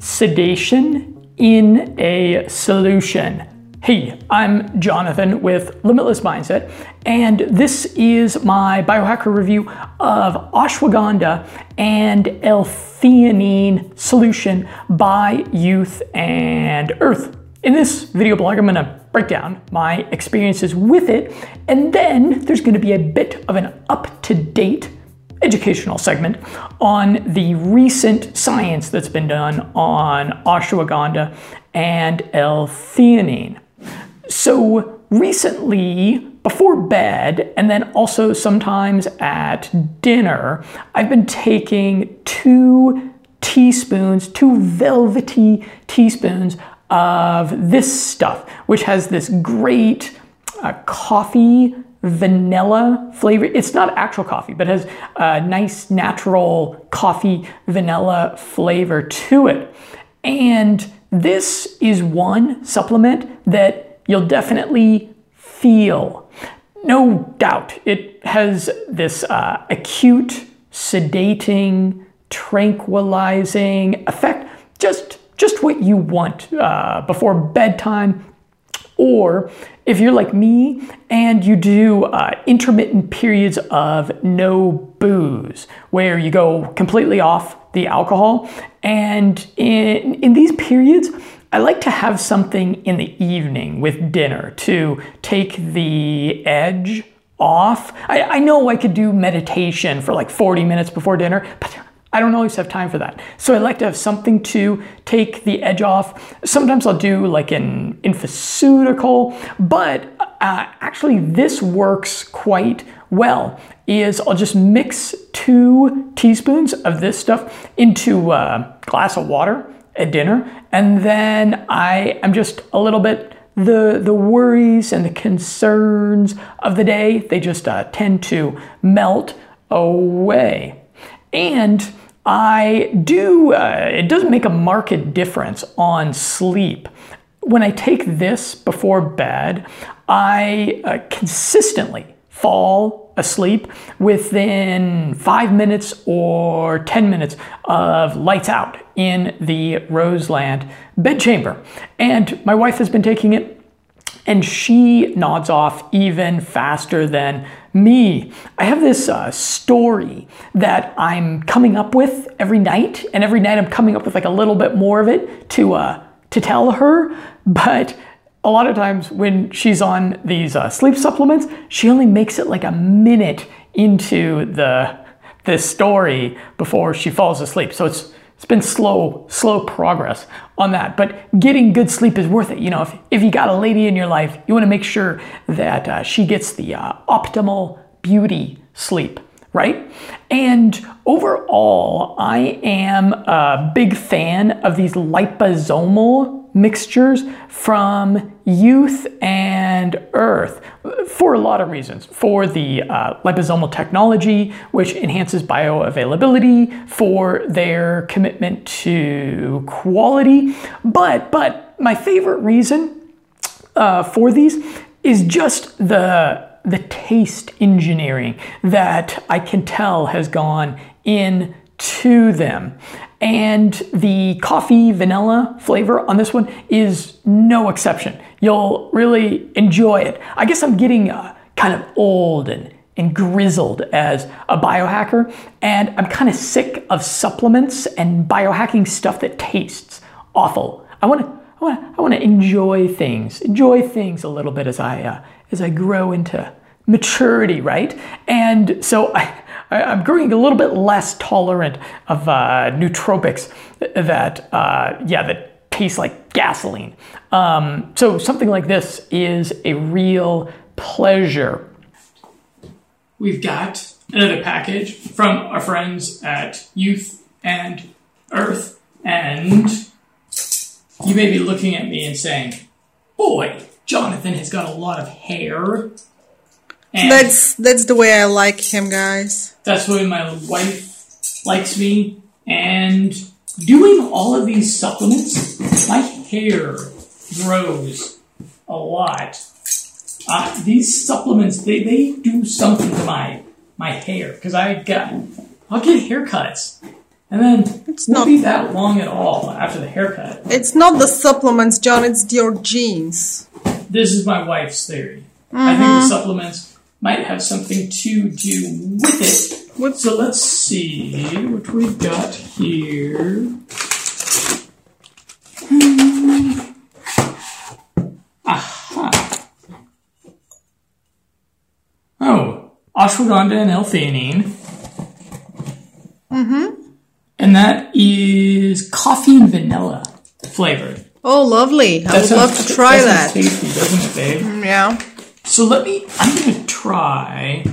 sedation in a solution. Hey, I'm Jonathan with Limitless Mindset, and this is my biohacker review of ashwagandha and L-theanine solution by Youth and Earth. In this video blog, I'm gonna break down my experiences with it, and then there's gonna be a bit of an up-to-date educational segment on the recent science that's been done on ashwagandha and L-theanine. So recently, before bed, and then also sometimes at dinner, I've been taking two teaspoons, two velvety teaspoons of this stuff, which has this great uh, coffee vanilla flavor. It's not actual coffee, but has a nice natural coffee vanilla flavor to it. And this is one supplement that you'll definitely feel. No doubt, it has this uh, acute, sedating, tranquilizing effect. Just, just what you want uh, before bedtime or if you're like me and you do uh, intermittent periods of no booze, where you go completely off the alcohol, and in, in these periods, I like to have something in the evening with dinner to take the edge off. I, I know I could do meditation for like 40 minutes before dinner, but I don't always have time for that. So I like to have something to take the edge off. Sometimes I'll do like an infoceutical, but uh, actually this works quite well. Is I'll just mix two teaspoons of this stuff into a glass of water at dinner, and then I am just a little bit the the worries and the concerns of the day they just uh, tend to melt away and I do, uh, it doesn't make a marked difference on sleep. When I take this before bed, I uh, consistently fall asleep within five minutes or 10 minutes of lights out in the Roseland bedchamber. And my wife has been taking it and she nods off even faster than me. I have this uh, story that I'm coming up with every night, and every night I'm coming up with like a little bit more of it to uh, to tell her. But a lot of times when she's on these uh, sleep supplements, she only makes it like a minute into the the story before she falls asleep. So it's it's been slow, slow progress on that. But getting good sleep is worth it. You know, if, if you got a lady in your life, you want to make sure that uh, she gets the uh, optimal beauty sleep, right? And overall, I am a big fan of these liposomal mixtures from youth and earth for a lot of reasons. For the uh, liposomal technology, which enhances bioavailability, for their commitment to quality. But, but my favorite reason uh, for these is just the the taste engineering that I can tell has gone into them. And the coffee vanilla flavor on this one is no exception. You'll really enjoy it. I guess I'm getting uh, kind of old and, and grizzled as a biohacker, and I'm kind of sick of supplements and biohacking stuff that tastes awful. I want to I want I want to enjoy things, enjoy things a little bit as I uh, as I grow into maturity, right? And so I I'm growing a little bit less tolerant of uh, nootropics that, uh, yeah, that taste like gasoline. Um, so something like this is a real pleasure. We've got another package from our friends at Youth and Earth, and you may be looking at me and saying, "Boy, Jonathan has got a lot of hair." And that's that's the way I like him, guys. That's the way my wife likes me. And doing all of these supplements, my hair grows a lot. Uh, these supplements, they, they do something to my my hair because I got I'll get haircuts And then It's won't not- be that long at all after the haircut. It's not the supplements, John. It's your genes. This is my wife's theory. I think the supplements might have something to do with it. What- So let's see what we've got here. Aha. Oh, ashwagandha and L-theanine. Mm-hmm. And that is coffee and vanilla flavored. Oh, lovely. I would sounds- love to try that. that. tasty, doesn't it, babe? Yeah. So let me. I'm going to try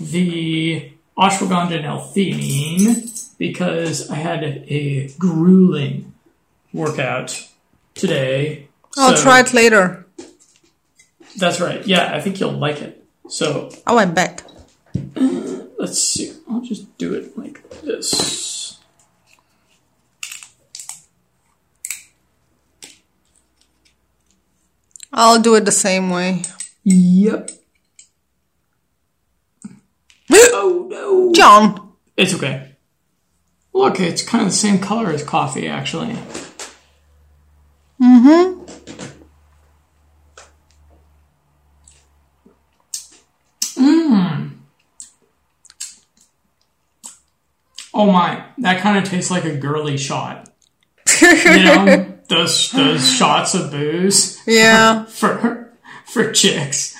the ashwagandha and L-theanine because I had a, grueling workout today. I'll So- try it later. That's right. Yeah, I think you'll like it. So Oh, I bet. let's see. I'll just do it like this. I'll do it the same way. Yep. oh no. John. It's okay. Look, it's kind of the same color as coffee, actually. Mm-hmm. Mmm. Oh my, that kind of tastes like a girly shot. You know, those those shots of booze Yeah. for for chicks.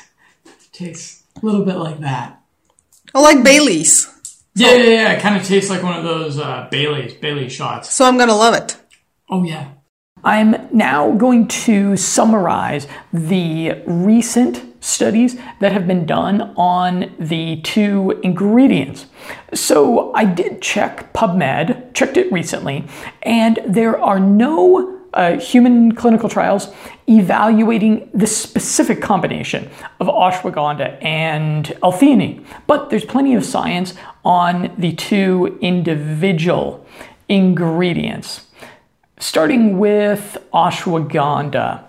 Tastes a little bit like that. I like Bailey's, Yeah, yeah, yeah. It kind of tastes like one of those uh, Bailey's Bailey shots. so I'm gonna love it. Oh yeah. I'm now going to summarize the recent studies that have been done on the two ingredients. So I did check PubMed, checked it recently, and there are no uh, human clinical trials evaluating the specific combination of ashwagandha and L-theanine. But there's plenty of science on the two individual ingredients. Starting with ashwagandha,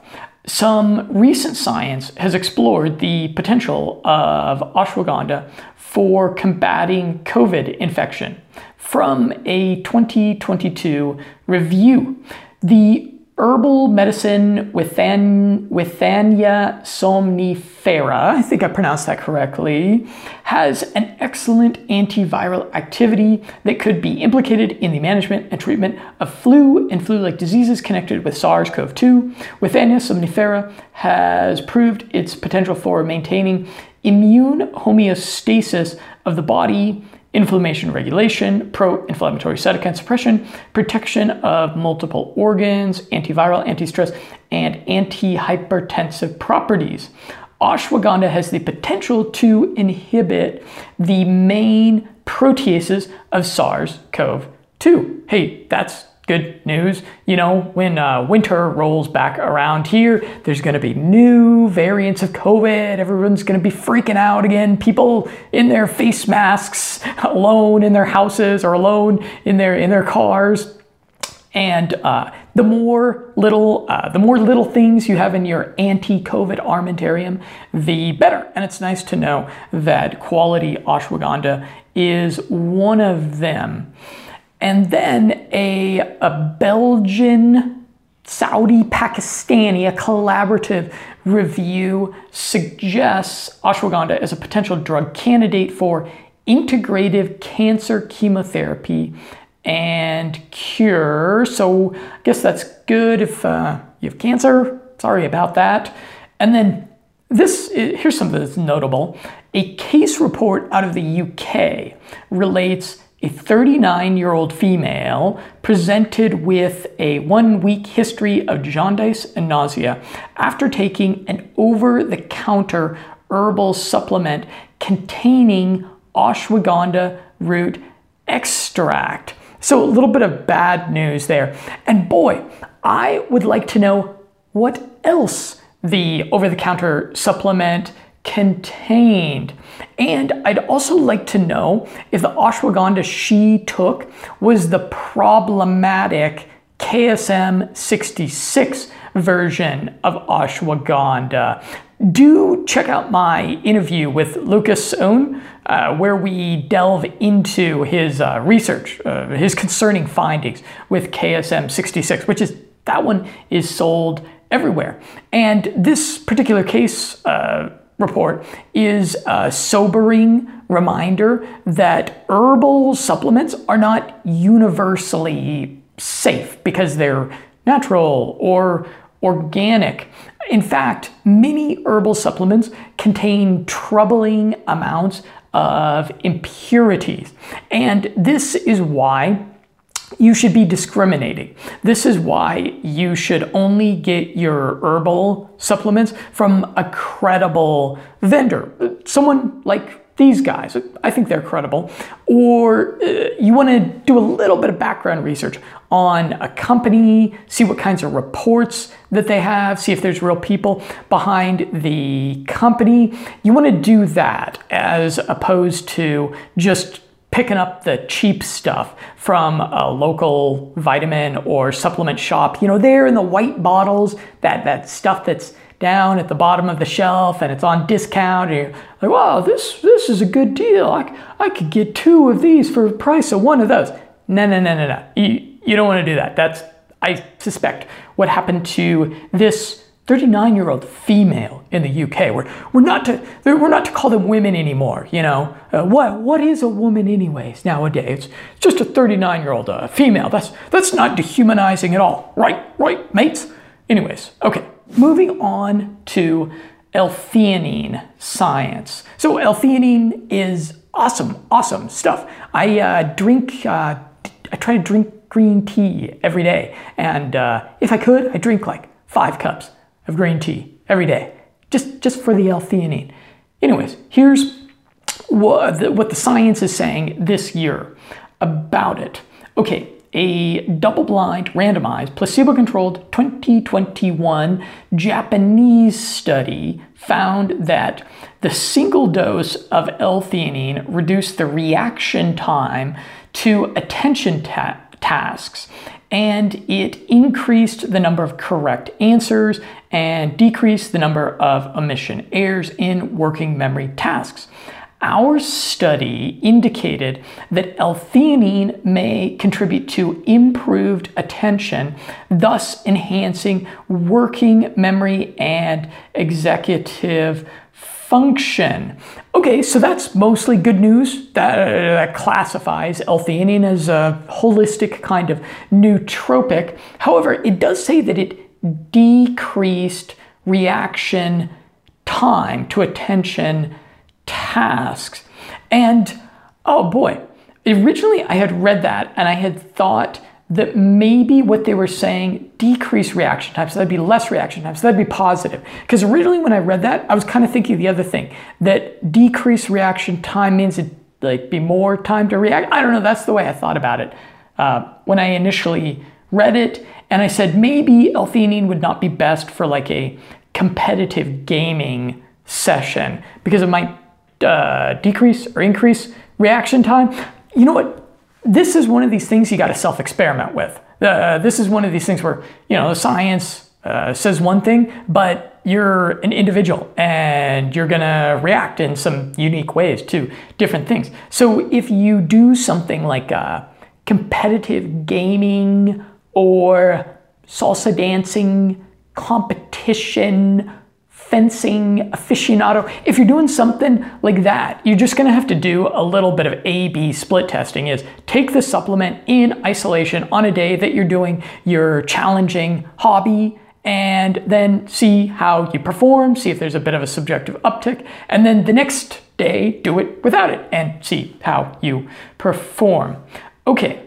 some recent science has explored the potential of ashwagandha for combating COVID infection. From a 2022 review, the herbal medicine Withan, Withania somnifera, I think I pronounced that correctly, has an excellent antiviral activity that could be implicated in the management and treatment of flu and flu like diseases connected with SARS CoV 2. Withania somnifera has proved its potential for maintaining immune homeostasis of the body inflammation regulation, pro inflammatory cytokine suppression, protection of multiple organs, antiviral, anti stress, and antihypertensive properties. Ashwagandha has the potential to inhibit the main proteases of SARS CoV 2. Hey, that's good news. You know, when uh, winter rolls back around here, there's going to be new variants of COVID. Everyone's going to be freaking out again. People in their face masks, alone in their houses or alone in their in their cars. And uh, the more little, uh, the more little things you have in your anti-COVID armamentarium, the better. And it's nice to know that quality ashwagandha is one of them. And then a, a Belgian, Saudi, Pakistani, a collaborative review suggests ashwagandha as a potential drug candidate for integrative cancer chemotherapy and cure. So I guess that's good if uh, you have cancer. Sorry about that. And then this here's something that's notable. A case report out of the UK relates a 39 year old female presented with a one week history of jaundice and nausea after taking an over the counter herbal supplement containing ashwagandha root extract. So, a little bit of bad news there. And boy, I would like to know what else the over the counter supplement contained. And I'd also like to know if the ashwagandha she took was the problematic KSM 66 version of ashwagandha. Do check out my interview with Lucas Owen uh, where we delve into his uh, research, uh, his concerning findings with KSM 66, which is that one is sold everywhere. And this particular case uh, report is a sobering reminder that herbal supplements are not universally safe because they're natural or organic. In fact, many herbal supplements contain troubling amounts of impurities. And this is why you should be discriminating. This is why you should only get your herbal supplements from a credible vendor, someone like these guys. I think they're credible. Or uh, you want to do a little bit of background research on a company, see what kinds of reports that they have, see if there's real people behind the company. You want to do that as opposed to just picking up the cheap stuff from a local vitamin or supplement shop. You know, there in the white bottles, that, that stuff that's down at the bottom of the shelf and it's on discount. And you're like, wow, this, this is a good deal. I, I could get two of these for the price of one of those. No, no, no, no, no. You, you don't want to do that. That's, I suspect, what happened to this 39 year old female in the UK. We're, we're, not to, we're not to call them women anymore, you know. Uh, what, what is a woman, anyways, nowadays? It's just a 39 year old uh, female. That's, that's not dehumanizing at all. Right, right, mates? Anyways, okay, moving on to L-theanine science. So, L-theanine is awesome, awesome stuff. I uh, drink, uh, I try to drink green tea every day. And uh, if I could, I drink like five cups of green tea every day, just, just for the L-theanine. Anyways, here's what the, what the science is saying this year about it. Okay, a double blind, randomized, placebo controlled 2021 Japanese study found that the single dose of L theanine reduced the reaction time to attention ta- tasks and it increased the number of correct answers and decreased the number of omission errors in working memory tasks. Our study indicated that L-theanine may contribute to improved attention, thus enhancing working memory and executive function. Okay, so that's mostly good news. That, uh, classifies L-theanine as a holistic kind of nootropic. However, it does say that it decreased reaction time to attention tasks. And oh boy, originally I had read that and I had thought that maybe what they were saying decrease reaction time, so that'd be less reaction time, so that'd be positive. Because originally when I read that, I was kind of thinking the other thing that decrease reaction time means it like be more time to react. I don't know. That's the way I thought about it uh, when I initially read it, and I said maybe L-theanine would not be best for like a competitive gaming session because it might uh, decrease or increase reaction time. You know what? This is one of these things you got to self experiment with. Uh, this is one of these things where, you know, the science uh, says one thing, but you're an individual and you're going to react in some unique ways to different things. So if you do something like uh, competitive gaming or salsa dancing competition fencing aficionado, if you're doing something like that, you're just gonna have to do a little bit of A B split testing is take the supplement in isolation on a day that you're doing your challenging hobby and then see how you perform, see if there's a bit of a subjective uptick, and then the next day do it without it and see how you perform. Okay,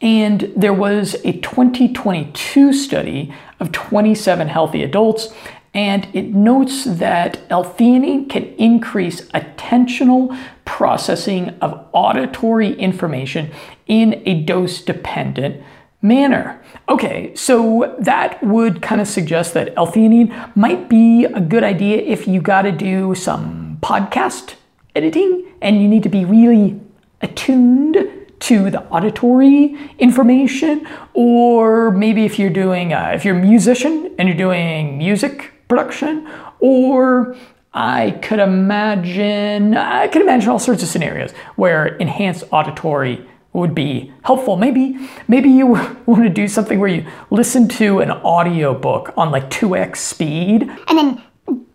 and there was a 2022 study of 27 healthy adults and it notes that L-theanine can increase attentional processing of auditory information in a dose-dependent manner. Okay, so that would kind of suggest that L-theanine might be a good idea if you got to do some podcast editing and you need to be really attuned to the auditory information or maybe if you're doing uh, if you're a musician and you're doing music production or I could imagine I could imagine all sorts of scenarios where enhanced auditory would be helpful. Maybe maybe you want to do something where you listen to an audiobook on like 2x speed and then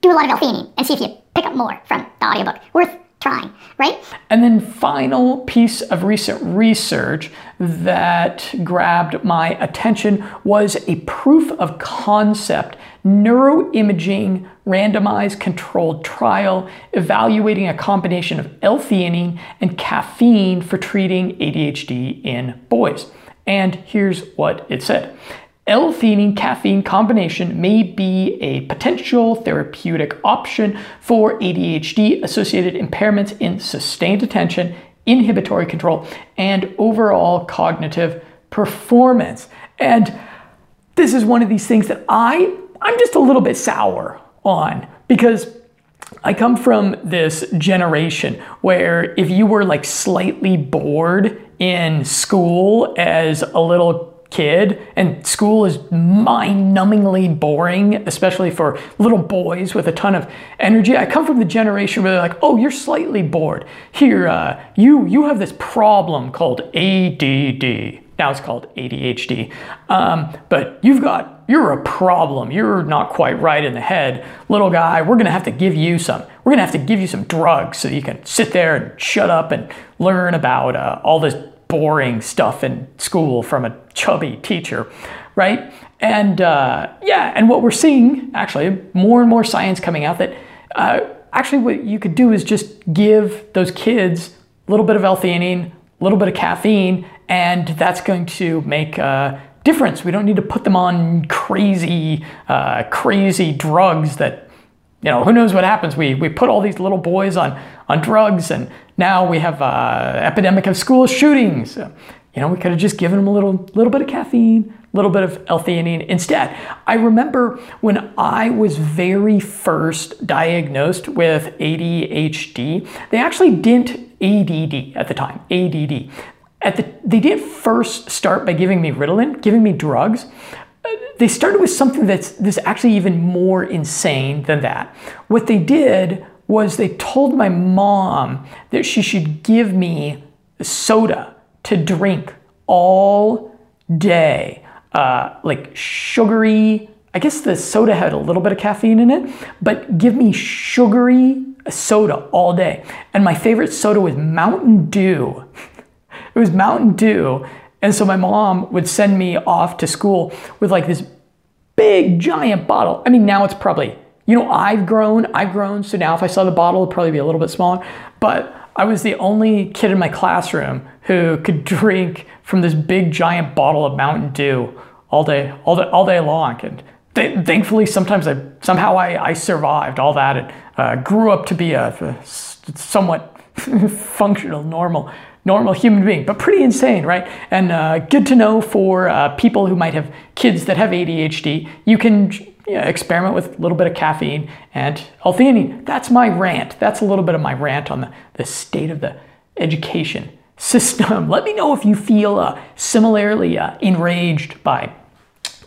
do a lot of L-theanine and see if you pick up more from the audiobook. Worth right? And then final piece of recent research that grabbed my attention was a proof of concept neuroimaging randomized controlled trial evaluating a combination of L-theanine and caffeine for treating ADHD in boys. And here's what it said. L-theanine caffeine combination may be a potential therapeutic option for ADHD associated impairments in sustained attention, inhibitory control, and overall cognitive performance. And this is one of these things that I I'm just a little bit sour on because I come from this generation where if you were like slightly bored in school as a little kid, and school is mind numbingly boring, especially for little boys with a ton of energy. I come from the generation where they're like, oh, you're slightly bored. Here, uh, you, you have this problem called ADD. Now it's called ADHD. Um, but you've got, you're a problem. You're not quite right in the head. Little guy, we're going to have to give you some, we're going to have to give you some drugs so you can sit there and shut up and learn about uh, all this boring stuff in school from a chubby teacher, right? And uh, yeah, and what we're seeing actually, more and more science coming out that uh, actually what you could do is just give those kids a little bit of L-theanine, a little bit of caffeine, and that's going to make a difference. We don't need to put them on crazy, uh, crazy drugs that you know, who knows what happens? We, we put all these little boys on, on drugs, and now we have an epidemic of school shootings. You know, we could have just given them a little, little bit of caffeine, a little bit of L-theanine instead. I remember when I was very first diagnosed with ADHD, they actually didn't ADD at the time, ADD. At the, they didn't first start by giving me Ritalin, giving me drugs they started with something that's, that's actually even more insane than that. What they did was they told my mom that she should give me soda to drink all day. Uh, like sugary, I guess the soda had a little bit of caffeine in it, but give me sugary soda all day. And my favorite soda was Mountain Dew. it was Mountain Dew and so my mom would send me off to school with like this big giant bottle. I mean, now it's probably, you know, I've grown, I've grown. So now if I saw the bottle, it'd probably be a little bit smaller. But I was the only kid in my classroom who could drink from this big giant bottle of Mountain Dew all day, all day, all day long. And th- thankfully, sometimes I somehow I, I survived all that and uh, grew up to be a, a somewhat functional, normal normal human being, but pretty insane, right? And uh, good to know for uh, people who might have kids that have ADHD. You can you know, experiment with a little bit of caffeine and L-theanine. That's my rant. That's a little bit of my rant on the, the state of the education system. Let me know if you feel uh, similarly uh, enraged by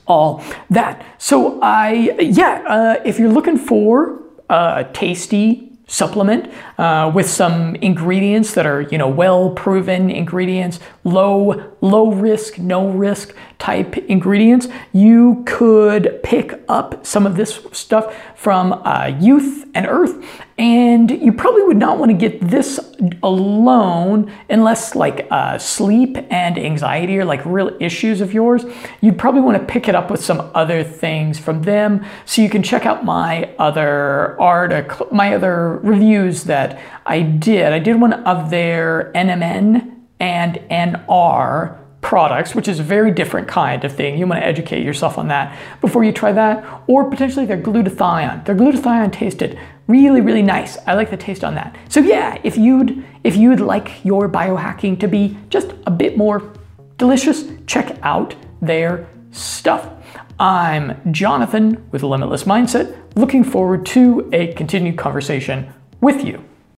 all that. So I, yeah, uh, if you're looking for uh, tasty supplement uh, with some ingredients that are you know well proven ingredients low low risk no risk type ingredients you could pick up some of this stuff from uh, youth and earth and you probably would not want to get this alone unless like uh, sleep and anxiety are like real issues of yours. You'd probably want to pick it up with some other things from them. So you can check out my other article my other reviews that i did. I did one of their nmn and nr products, which is a very different kind of thing. You want to educate yourself on that before you try that. Or potentially their glutathione. Their glutathione tasted really, really nice. I like the taste on that. So yeah, if you'd if you'd like your biohacking to be just a bit more delicious, check out their stuff. I'm Jonathan with Limitless Mindset, looking forward to a continued conversation with you.